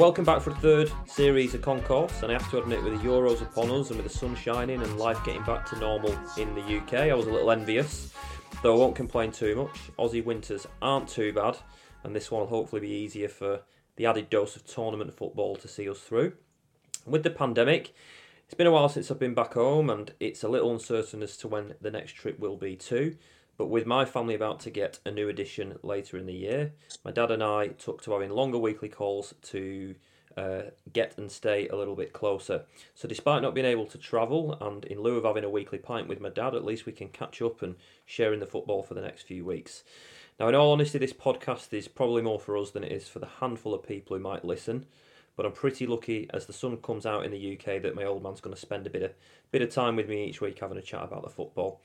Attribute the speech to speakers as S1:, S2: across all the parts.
S1: Welcome back for the third series of Concourse, and I have to admit, with the Euros upon us and with the sun shining and life getting back to normal in the UK, I was a little envious, though I won't complain too much. Aussie winters aren't too bad, and this one will hopefully be easier for the added dose of tournament football to see us through. With the pandemic, it's been a while since I've been back home, and it's a little uncertain as to when the next trip will be too. But with my family about to get a new edition later in the year, my dad and I took to having longer weekly calls to uh, get and stay a little bit closer. So, despite not being able to travel, and in lieu of having a weekly pint with my dad, at least we can catch up and share in the football for the next few weeks. Now, in all honesty, this podcast is probably more for us than it is for the handful of people who might listen. But I'm pretty lucky as the sun comes out in the UK that my old man's going to spend a bit of bit of time with me each week having a chat about the football.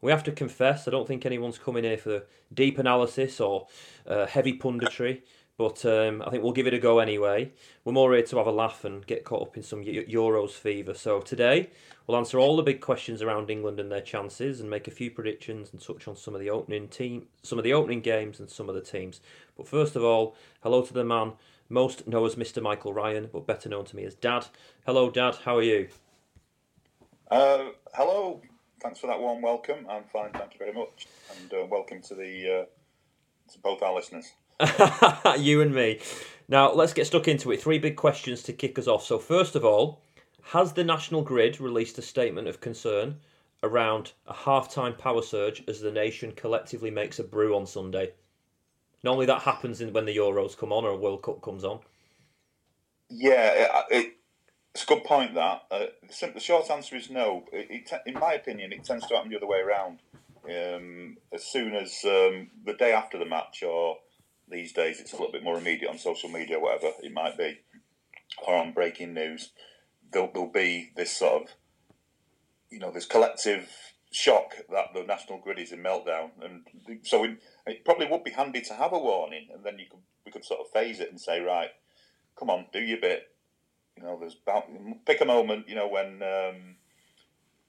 S1: We have to confess, I don't think anyone's coming here for deep analysis or uh, heavy punditry, but um, I think we'll give it a go anyway. We're more here to have a laugh and get caught up in some Euros fever. So today, we'll answer all the big questions around England and their chances, and make a few predictions and touch on some of the opening team, some of the opening games, and some of the teams. But first of all, hello to the man most known as Mr. Michael Ryan, but better known to me as Dad. Hello, Dad. How are you?
S2: Uh, hello, thanks for that warm welcome. I'm fine, thank you very much, and uh, welcome to the uh, to both our listeners.
S1: you and me. Now let's get stuck into it. Three big questions to kick us off. So first of all, has the National Grid released a statement of concern around a half-time power surge as the nation collectively makes a brew on Sunday? Normally that happens in, when the Euros come on or a World Cup comes on.
S2: Yeah, it, it's a good point. That uh, the short answer is no. It, it, in my opinion, it tends to happen the other way around. Um, as soon as um, the day after the match, or these days it's a little bit more immediate on social media, whatever it might be, or on breaking news, there'll, there'll be this sort of, you know, this collective shock that the national grid is in meltdown, and so it, it probably would be handy to have a warning, and then you could we could sort of phase it and say, right, come on, do your bit you know, there's pick a moment. You know, when um,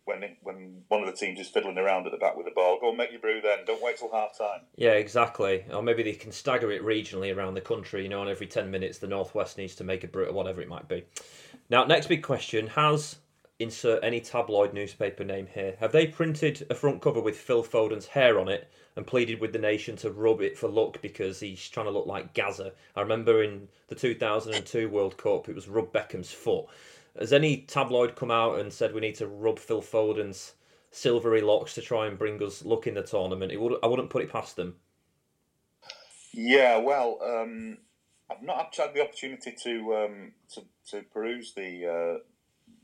S2: when when one of the teams is fiddling around at the back with the ball, go and make your brew. Then don't wait till half time.
S1: Yeah, exactly. Or maybe they can stagger it regionally around the country. You know, and every ten minutes, the northwest needs to make a brew or whatever it might be. Now, next big question: Has insert any tabloid newspaper name here. Have they printed a front cover with Phil Foden's hair on it and pleaded with the nation to rub it for luck because he's trying to look like Gazza? I remember in the 2002 World Cup, it was rub Beckham's foot. Has any tabloid come out and said we need to rub Phil Foden's silvery locks to try and bring us luck in the tournament? It would, I wouldn't put it past them.
S2: Yeah, well, um, I've not actually had the opportunity to um, to, to peruse the uh,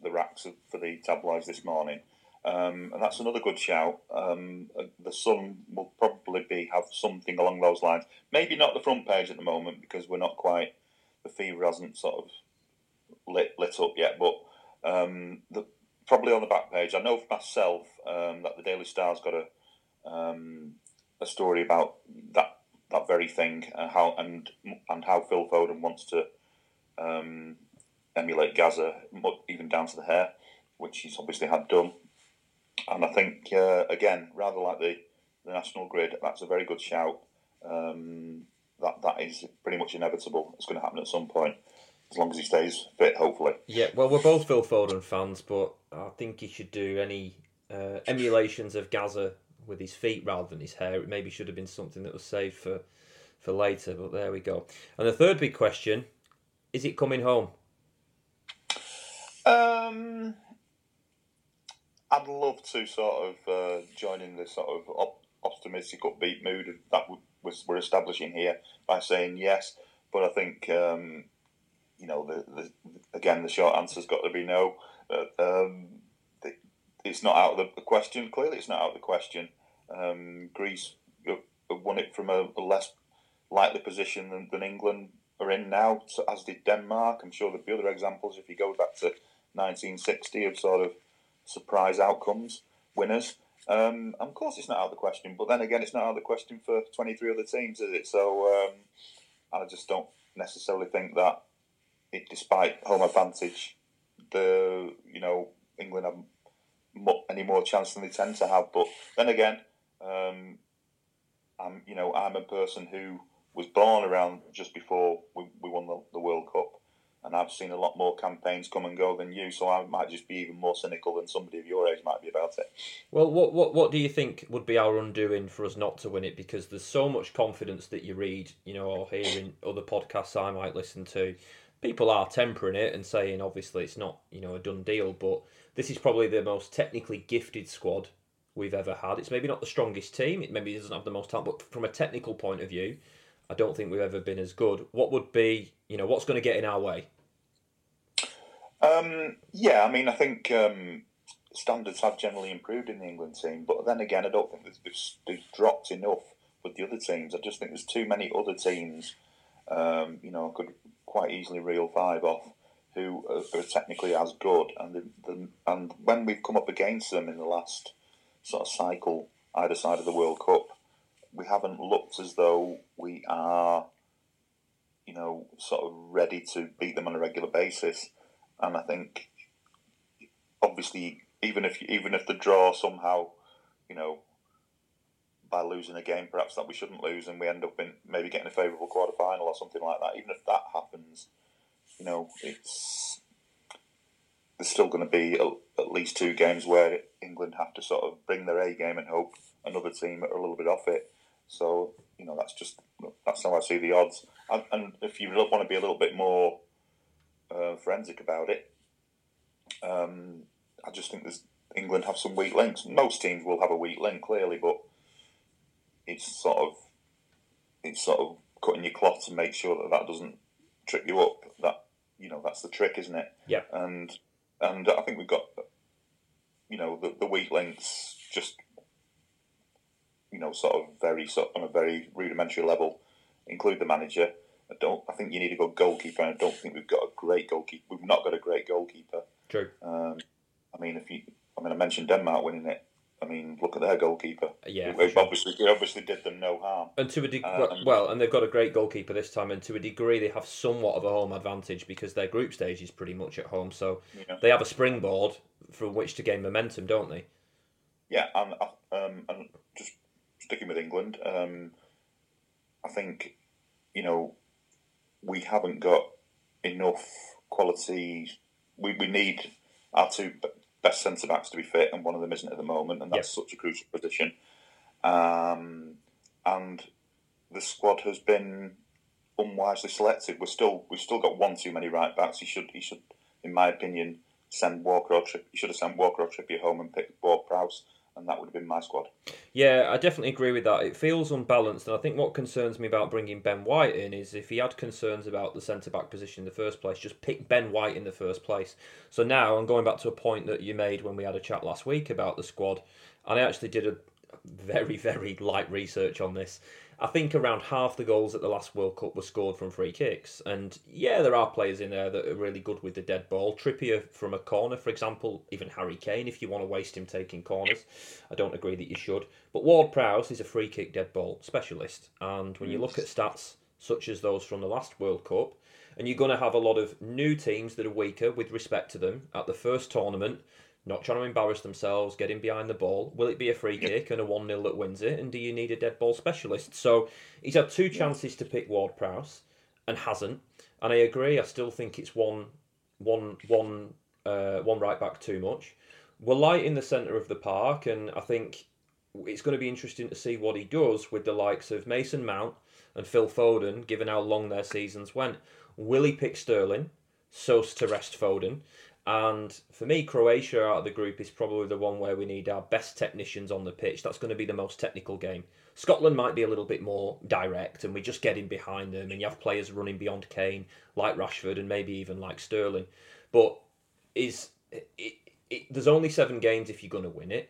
S2: the racks for the tabloids this morning. Um, and that's another good shout. Um, uh, the Sun will probably be have something along those lines. Maybe not the front page at the moment because we're not quite the fever hasn't sort of lit lit up yet. But um, the, probably on the back page. I know for myself um, that the Daily Star's got a um, a story about that that very thing and how and and how Phil Foden wants to um, emulate Gazza, even down to the hair, which he's obviously had done. And I think, uh, again, rather like the, the national grid, that's a very good shout. Um, that that is pretty much inevitable. It's going to happen at some point, as long as he stays fit, hopefully.
S1: Yeah, well, we're both Phil Foden fans, but I think he should do any uh, emulations of Gazza with his feet rather than his hair. It maybe should have been something that was saved for for later, but there we go. And the third big question: Is it coming home?
S2: Um, I'd love to sort of uh, join in the sort of op- optimistic, upbeat mood that we're establishing here by saying yes. But I think, um, you know, the, the, again, the short answer's got to be no. Uh, um, it's not out of the question. Clearly, it's not out of the question. Um, Greece won it from a, a less likely position than, than England are in now, as did Denmark. I'm sure there'll be other examples if you go back to 1960 of sort of surprise outcomes, winners. Um, of course, it's not out of the question, but then again, it's not out of the question for 23 other teams, is it? So um, I just don't necessarily think that, it, despite home advantage, the you know England have mo- any more chance than they tend to have. But then again, um, I'm you know I'm a person who was born around just before we, we won the, the World Cup. And I've seen a lot more campaigns come and go than you, so I might just be even more cynical than somebody of your age might be about it.
S1: Well, what what what do you think would be our undoing for us not to win it? Because there's so much confidence that you read, you know, or hear in other podcasts I might listen to. People are tempering it and saying, obviously, it's not you know a done deal, but this is probably the most technically gifted squad we've ever had. It's maybe not the strongest team. It maybe doesn't have the most talent, but from a technical point of view, I don't think we've ever been as good. What would be, you know, what's going to get in our way?
S2: Um, yeah, I mean, I think um, standards have generally improved in the England team, but then again, I don't think they've, they've dropped enough with the other teams. I just think there's too many other teams, um, you know, could quite easily reel five off who are, technically as good, and the, the, and when we've come up against them in the last sort of cycle either side of the World Cup, we haven't looked as though we are, you know, sort of ready to beat them on a regular basis. And I think, obviously, even if even if the draw somehow, you know, by losing a game perhaps that we shouldn't lose, and we end up in maybe getting a favourable quarter final or something like that. Even if that happens, you know, it's there's still going to be at least two games where England have to sort of bring their A game and hope another team are a little bit off it. So you know that's just that's how I see the odds. And, and if you want to be a little bit more uh, forensic about it, um, I just think there's England have some weak links. Most teams will have a weak link clearly, but it's sort of it's sort of cutting your cloth to make sure that that doesn't trip you up. That you know that's the trick, isn't it?
S1: Yeah.
S2: And and I think we've got you know the, the weak links just know sort of very sort of on a very rudimentary level include the manager. I don't. I think you need to go goalkeeper. And I don't think we've got a great goalkeeper. We've not got a great goalkeeper.
S1: True.
S2: Um, I mean, if you, I mean, I mentioned Denmark winning it. I mean, look at their goalkeeper.
S1: Yeah,
S2: it,
S1: sure.
S2: obviously, it obviously did them no harm.
S1: And to a degree,
S2: Um,
S1: well, and they've got a great goalkeeper this time, and to a degree, they have somewhat of a home advantage because their group stage is pretty much at home. So
S2: Yeah.
S1: they have a springboard from which to gain momentum, don't they?
S2: Yeah, and uh, um, and just sticking with England, um, I think you know we haven't got enough quality. We we need our two best centre backs to be fit, and one of them isn't at the moment, and that's such a crucial position. Um, and the squad has been unwisely selected. We're still we've still got one too many right backs. He should he should, in my opinion, send Walker or Tripp. He should have sent Walker or Trippier home and picked Ward Prowse, and that would have been my squad.
S1: Yeah, I definitely agree with that. It feels unbalanced, and I think what concerns me about bringing Ben White in is if he had concerns about the centre back position in the first place, just pick Ben White in the first place. So now I'm going back to a point that you made when we had a chat last week about the squad, and I actually did a very, very light research on this. I think around half the goals at the last World Cup were scored from free kicks. And yeah, there are players in there that are really good with the dead ball. Trippier from a corner, for example, even Harry Kane, if you want to waste him taking corners. I don't agree that you should. But Ward Prowse is a free kick dead ball specialist. And when you look at stats such as those from the last World Cup, and you're going to have a lot of new teams that are weaker with respect to them at the first tournament, not trying to embarrass themselves, getting behind the ball. Will it be a free kick and a 1 0 that wins it? And do you need a dead ball specialist? So he's had two chances to pick Ward Prowse and hasn't. And I agree, I still think it's one, one, one, uh, one right back too much. We're light in the centre of the park, and I think it's going to be interesting to see what he does with the likes of Mason Mount and Phil Foden, given how long their seasons went. Will he pick Sterling so as to rest Foden? And for me, Croatia out of the group is probably the one where we need our best technicians on the pitch. That's going to be the most technical game. Scotland might be a little bit more direct, and we just get in behind them, and you have players running beyond Kane, like Rashford, and maybe even like Sterling. But is it, it, there's only seven games if you're going to win it.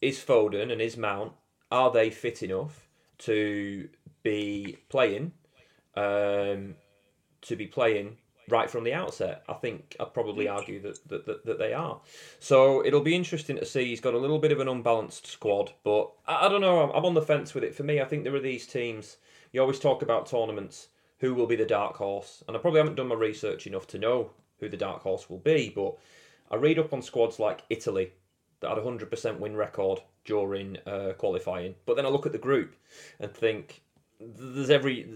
S1: Is Foden and is Mount are they fit enough to be playing? Um, to be playing right from the outset. I think I'd probably argue that, that, that, that, they are. So it'll be interesting to see. He's got a little bit of an unbalanced squad, but I, I don't know. I'm, I'm on the fence with it. For me, I think there are these teams. You always talk about tournaments. Who will be the dark horse? And I probably haven't done my research enough to know who the dark horse will be, but I read up on squads like Italy that had a 100% win record during uh, qualifying. But then I look at the group and think there's every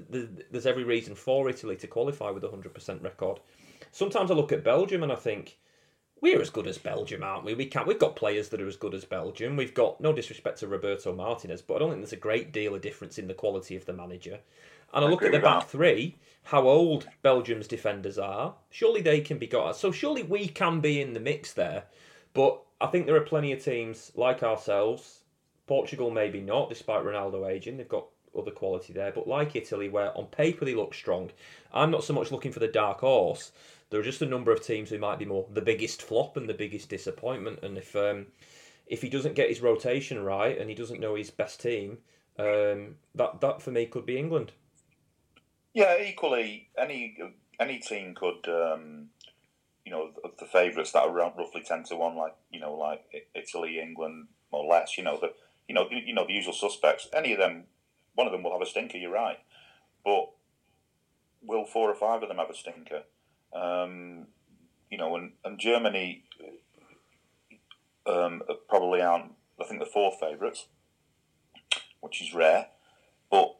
S1: there's every reason for Italy to qualify with a hundred percent record. sometimes I look at Belgium and I think we're as good as Belgium, aren't we? We can't. We've got players that are as good as Belgium. We've got no disrespect to Roberto Martinez, but I don't think there's a great deal of difference in the quality of the manager. And I, I look at the back that. three, how old Belgium's defenders are. Surely they can be got. So surely we can be in the mix there. But I think there are plenty of teams like ourselves. Portugal maybe not, despite Ronaldo aging. They've got other quality there. But like Italy, where on paper they look strong, I'm not so much looking for the dark horse. There are just a number of teams who might be more the biggest flop and the biggest disappointment. And if um, if he doesn't get his rotation right and he doesn't know his best team, um, that that for me could be England.
S2: Yeah, equally, any any team could, um, you know, the favourites that are roughly ten to one, like you know, like Italy, England, more or less. You know, the you know, you know the usual suspects. Any of them one of them will have a stinker. You're right, but will four or five of them have a stinker? Um, you know, and, and Germany um, probably aren't. I think the fourth favourites, which is rare, but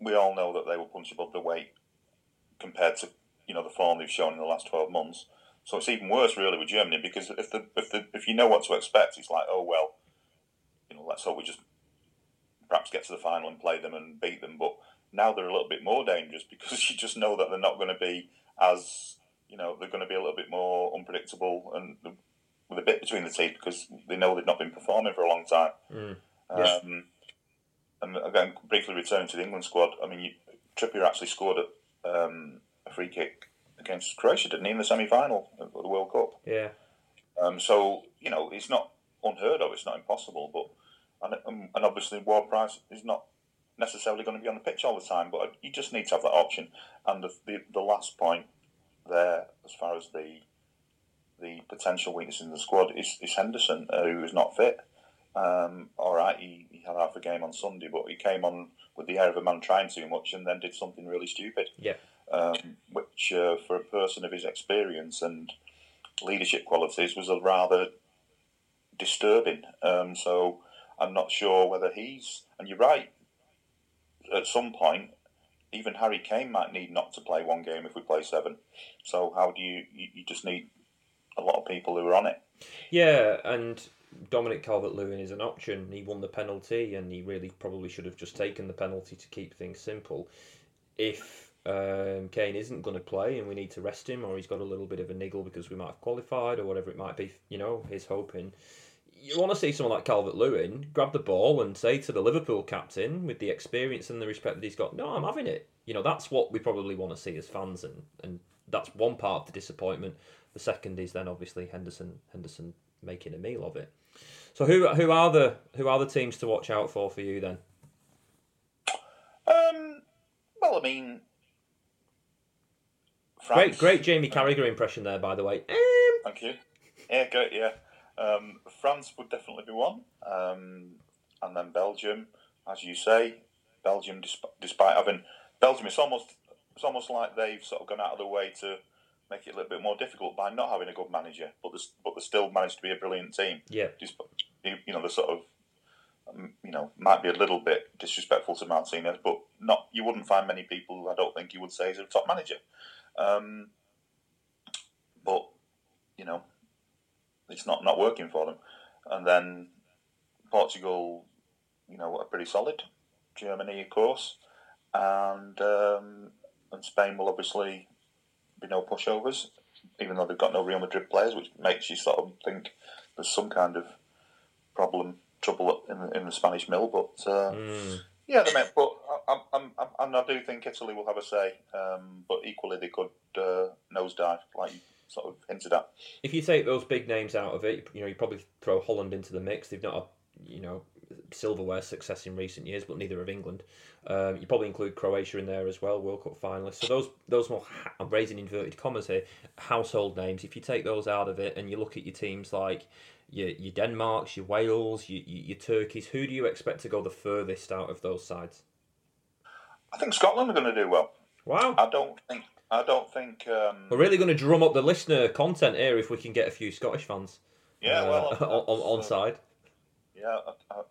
S2: we all know that they will punch above their weight compared to you know the form they've shown in the last twelve months. So it's even worse, really, with Germany because if the if the if you know what to expect, it's like, oh well, you know, let's hope we just perhaps get to the final and play them and beat them. But now they're a little bit more dangerous because you just know that they're not going to be as you know they're going to be a little bit more unpredictable and with a bit between the teeth because they know they've not been performing for a long time. Mm. Yeah. Um, and again, briefly returning to the England squad, I mean, you, Trippier actually scored a, um, a free kick against Croatia, didn't he, in the semi final of the World Cup?
S1: Yeah.
S2: Um, so, you know, it's not unheard of, it's not impossible, but and, obviously Ward Prowse is not necessarily going to be on the pitch all the time, but you just need to have that option. And the, the, the last point there, as far as the the potential weakness in the squad, is, is Henderson, uh, who is not fit. Um, all right, he, he had half a game on Sunday, but he came on with the air of a man trying too much and then did something really stupid.
S1: Yeah.
S2: Um, which, uh, for a person of his experience and leadership qualities, was a rather disturbing. Um, so I'm not sure whether he's. And you're right. At some point, even Harry Kane might need not to play one game if we play seven. So how do you? You, you just need a lot of people who are on it.
S1: Yeah, and Dominic Calvert-Lewin is an option. He won the penalty, and he really probably should have just taken the penalty to keep things simple. If um, Kane isn't going to play and we need to rest him, or he's got a little bit of a niggle because we might have qualified or whatever it might be, you know, he's hoping you want to see someone like Calvert Lewin grab the ball and say to the Liverpool captain, with the experience and the respect that he's got, no, I'm having it. You know, that's what we probably want to see as fans, and, and that's one part of the disappointment. The second is then obviously Henderson Henderson making a meal of it. So who who are the who are the teams to watch out for for you then?
S2: Um, well, I mean,
S1: France. great great Jamie Carragher impression there, by the way. Um,
S2: Thank you. Yeah, good. Yeah. Um, France would definitely be one, um, and then Belgium, as you say, Belgium, despite, despite having Belgium, it's almost it's almost like they've sort of gone out of the way to make it a little bit more difficult by not having a good manager, but but they still managed to be a brilliant team.
S1: Yeah,
S2: Just, you know, the sort of um, you know might be a little bit disrespectful to Martinez, but not you wouldn't find many people I don't think you would say is a top manager. Um, but you know, it's not, not working for them. And then Portugal, you know, are pretty solid. Germany, of course, and um, and Spain will obviously be no pushovers, even though they've got no Real Madrid players, which makes you sort of think there's some kind of problem, trouble in the, in the Spanish mill. But uh, mm. yeah, they may, but I, I, I, I, do think Italy will have a say, um, but equally they could uh, nosedive, like sort of hinted at.
S1: If you take those big names out of it, you know, you probably throw Holland into the mix. They've not, you know, silverware success in recent years, but neither of England. Um, you probably include Croatia in there as well, World Cup finalists. So those those more I'm raising inverted commas here, household names. If you take those out of it and you look at your teams like your your Denmark's, your Wales, your, your Turkeys, who do you expect to go the furthest out of those sides?
S2: I think Scotland are going to do well.
S1: Wow.
S2: I don't think I don't think um,
S1: we're really going to drum up the listener content here if we can get a few Scottish fans.
S2: Yeah, uh, well,
S1: on, on, on side.
S2: Yeah,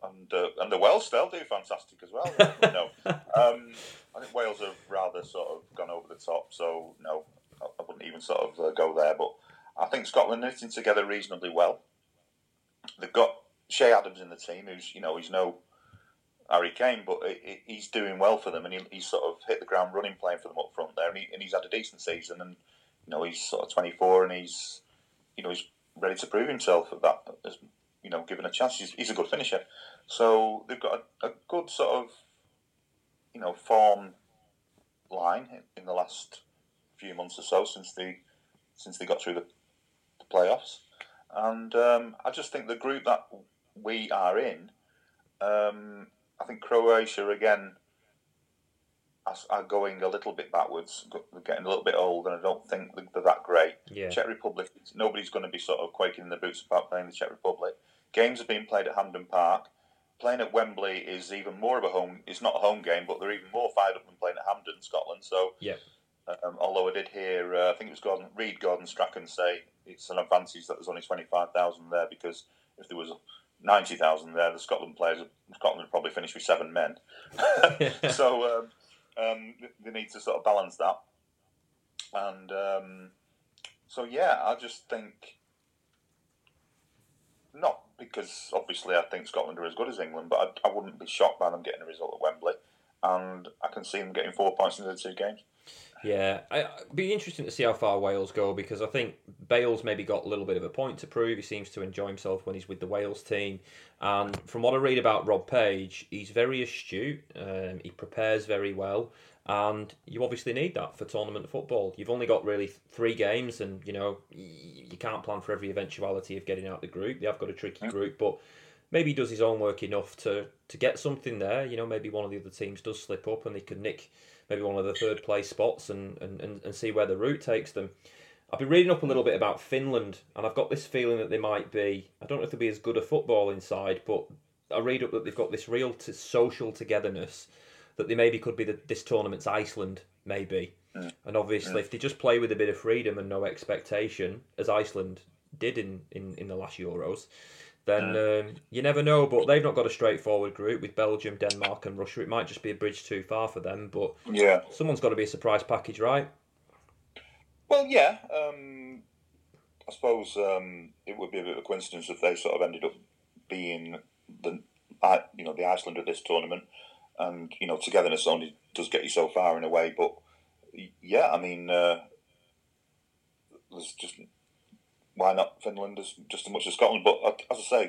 S2: and uh, and the Welsh they'll do fantastic as well. no, um, I think Wales have rather sort of gone over the top. So no, I, wouldn't even sort of uh, go there. But I think Scotland knitting together reasonably well. They've got Che Adams in the team, who's you know he's no Harry Kane, but he's doing well for them, and he, he's sort of hit the ground running, playing for them up front there, and, he, and he's had a decent season, and you know he's sort of 24, and he's you know he's ready to prove himself at that, as, you know, given a chance. He's, he's a good finisher, so they've got a, a good sort of you know form line in the last few months or so since they since they got through the, the playoffs, and um, I just think the group that we are in. Um, I think Croatia again are going a little bit backwards, getting a little bit old, and I don't think they're that great.
S1: Yeah.
S2: Czech Republic, nobody's going to be sort of quaking in their boots about playing the Czech Republic. Games are being played at Hampden Park. Playing at Wembley is even more of a home. It's not a home game, but they're even more fired up than playing at Hampden, Scotland. So,
S1: yeah.
S2: Um, although I did hear, uh, I think it was Gordon Reid, Gordon Strachan say it's an advantage that there's only twenty five thousand there because if there was ninety thousand there, the Scotland players, Scotland would probably finish with seven men. so um, um, they need to sort of balance that, and um, so yeah, I just think not because obviously I think Scotland are as good as England, but I, I wouldn't be shocked by them getting a result at Wembley, and I can see them getting four points in the two games.
S1: Yeah, it'd be interesting to see how far Wales go because I think Bale's maybe got a little bit of a point to prove. He seems to enjoy himself when he's with the Wales team. And from what I read about Rob Page, he's very astute. Um, he prepares very well, and you obviously need that for tournament football. You've only got really three games, and you know you can't plan for every eventuality of getting out the group. They have got a tricky group, but maybe he does his own work enough to to get something there. You know, maybe one of the other teams does slip up and they could nick maybe one of the third place spots and, and, and, and see where the route takes them. I've been reading up a little bit about Finland, and I've got this feeling that they might be. I don't know if they'll be as good a football inside, but I read up that they've got this real t- social togetherness that they maybe could be the, this tournament's Iceland, maybe. Mm. And obviously, if they just play with a bit of freedom and no expectation, as Iceland did in, in, in the last Euros, then um, you never know. But they've not got a straightforward group with Belgium, Denmark, and Russia. It might just be a bridge too far for them. But
S2: yeah,
S1: someone's got to be a surprise package, right?
S2: Well, yeah. Um, I suppose um, it would be a bit of a coincidence if they sort of ended up being the you know the Iceland of this tournament, and you know togetherness only does get you so far in a way. But yeah, I mean, uh, there's just why not Finland as just as much as Scotland? But as I say,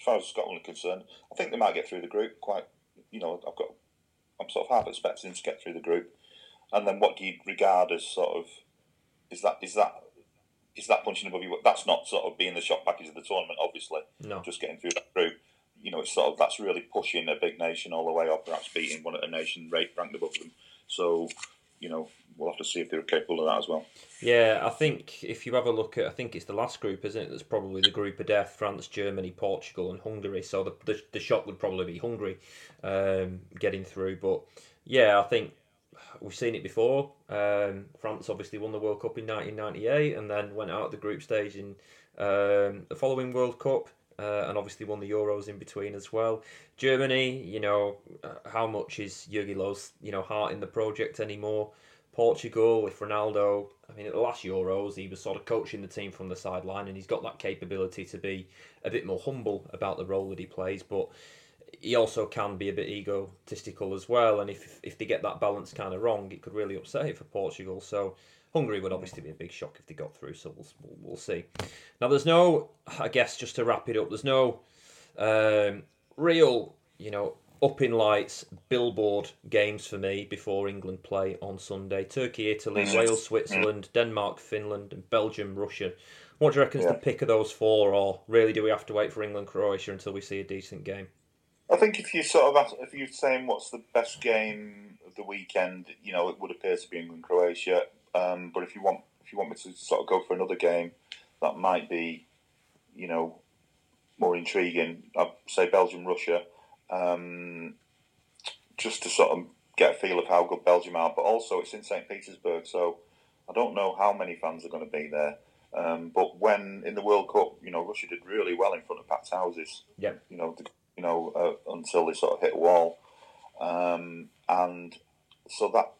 S2: as far as Scotland are concerned, I think they might get through the group. Quite, you know, I've got, I'm sort of half expecting to get through the group. And then, what do you regard as sort of is that is that is that punching above you? That's not sort of being the shock package of the tournament, obviously.
S1: No,
S2: just getting through that group. You know, it's sort of that's really pushing a big nation all the way, or perhaps beating one of a nation rate ranked above them. So, you know, we'll have to see if they're capable of that as well.
S1: Yeah, I think if you have a look at, I think it's the last group, isn't it? That's probably the group of death: France, Germany, Portugal, and Hungary. So the the, the shock would probably be Hungary um, getting through. But yeah, I think we've seen it before. Um, France obviously won the World Cup in 1998 and then went out of the group stage in um, the following World Cup. Uh, and obviously won the Euros in between as well. Germany, you know, uh, how much is Jogi Löw's, you know, heart in the project anymore? Portugal with Ronaldo. I mean, at the last Euros, he was sort of coaching the team from the sideline, and he's got that capability to be a bit more humble about the role that he plays. But he also can be a bit egotistical as well, and if if they get that balance kind of wrong, it could really upset it for Portugal. So Hungary would obviously be a big shock if they got through. So we'll we'll, see. Now, there's no, I guess, just to wrap it up, there's no um, real, you know, up in lights billboard games for me before England play on Sunday. Turkey, Italy, mm-hmm. Wales, Switzerland, Denmark, Finland, and Belgium, Russia. What do you reckon is yeah. the pick of those four, or really do we have to wait for England, Croatia until we see a decent game?
S2: I think if you sort of ask, if you're saying what's the best game of the weekend, you know, it would appear to be England Croatia. Um, but if you want, if you want me to sort of go for another game, that might be, you know, more intriguing. I'd say Belgium Russia um, just to sort of get a feel of how good Belgium are. But also, it's in St. Petersburg, so I don't know how many fans are going to be there. Um, but when in the World Cup, you know, Russia did really well in front of packed houses.
S1: Yeah.
S2: You know, the, know, uh, until they sort of hit a wall, um, and so that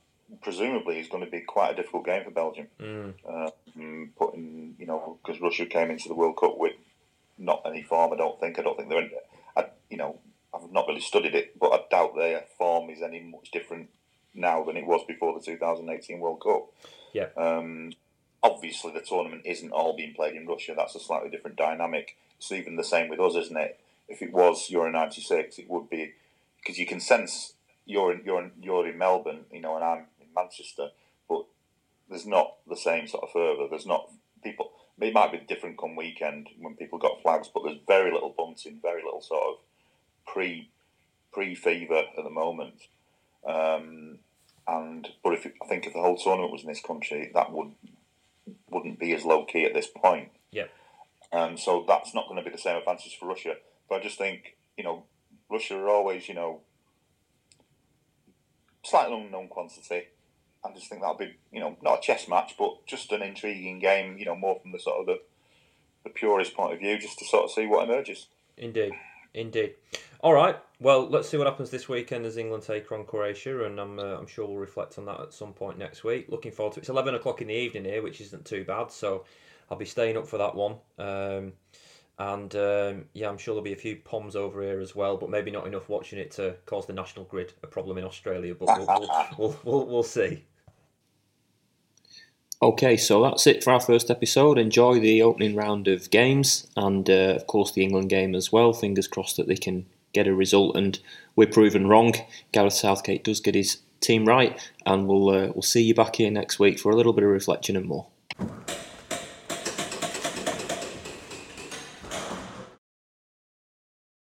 S2: presumably is going to be quite a difficult game for Belgium.
S1: Mm.
S2: Uh, putting, you know, because Russia came into the World Cup with not any form. I don't think. I don't think they're. In, I, you know, I've not really studied it, but I doubt their form is any much different now than it was before the 2018 World Cup.
S1: Yeah.
S2: Um, obviously, the tournament isn't all being played in Russia. That's a slightly different dynamic. It's even the same with us, isn't it? If it was Euro '96, it would be because you can sense you're in, you're in, you're in Melbourne, you know, and I'm in Manchester, but there's not the same sort of fervour. There's not people. It might be different come weekend when people got flags, but there's very little bunting, very little sort of pre pre fever at the moment. Um, and but if it, I think if the whole tournament was in this country, that would wouldn't be as low key at this point.
S1: Yeah.
S2: Um, so that's not going to be the same advantage for Russia. But I just think you know Russia are always you know slightly unknown quantity. I just think that'll be you know not a chess match, but just an intriguing game. You know more from the sort of the the purist point of view, just to sort of see what emerges.
S1: Indeed, indeed. All right. Well, let's see what happens this weekend as England take on Croatia, and I'm uh, I'm sure we'll reflect on that at some point next week. Looking forward to it. It's eleven o'clock in the evening here, which isn't too bad. So I'll be staying up for that one. Um, and um, yeah, I'm sure there'll be a few poms over here as well, but maybe not enough watching it to cause the national grid a problem in Australia. But we'll, we'll, we'll, we'll, we'll see.
S3: Okay, so that's it for our first episode. Enjoy the opening round of games and, uh, of course, the England game as well. Fingers crossed that they can get a result, and we're proven wrong. Gareth Southgate does get his team right, and we'll uh, we'll see you back here next week for a little bit of reflection and more.